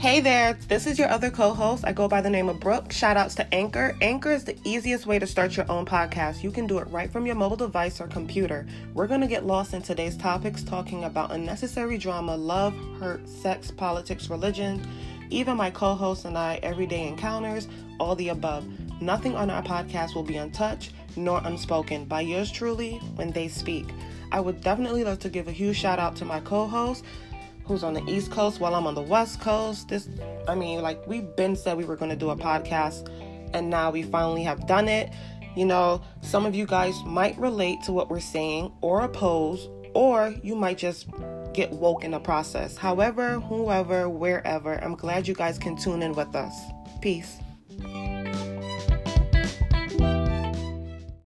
Hey there, this is your other co host. I go by the name of Brooke. Shout outs to Anchor. Anchor is the easiest way to start your own podcast. You can do it right from your mobile device or computer. We're going to get lost in today's topics talking about unnecessary drama, love, hurt, sex, politics, religion, even my co host and I, everyday encounters, all the above. Nothing on our podcast will be untouched nor unspoken by yours truly when they speak. I would definitely love to give a huge shout out to my co host who's on the East Coast while I'm on the West Coast. This, I mean, like we've been said we were going to do a podcast, and now we finally have done it. You know, some of you guys might relate to what we're saying or oppose, or you might just get woke in the process. However, whoever, wherever, I'm glad you guys can tune in with us. Peace.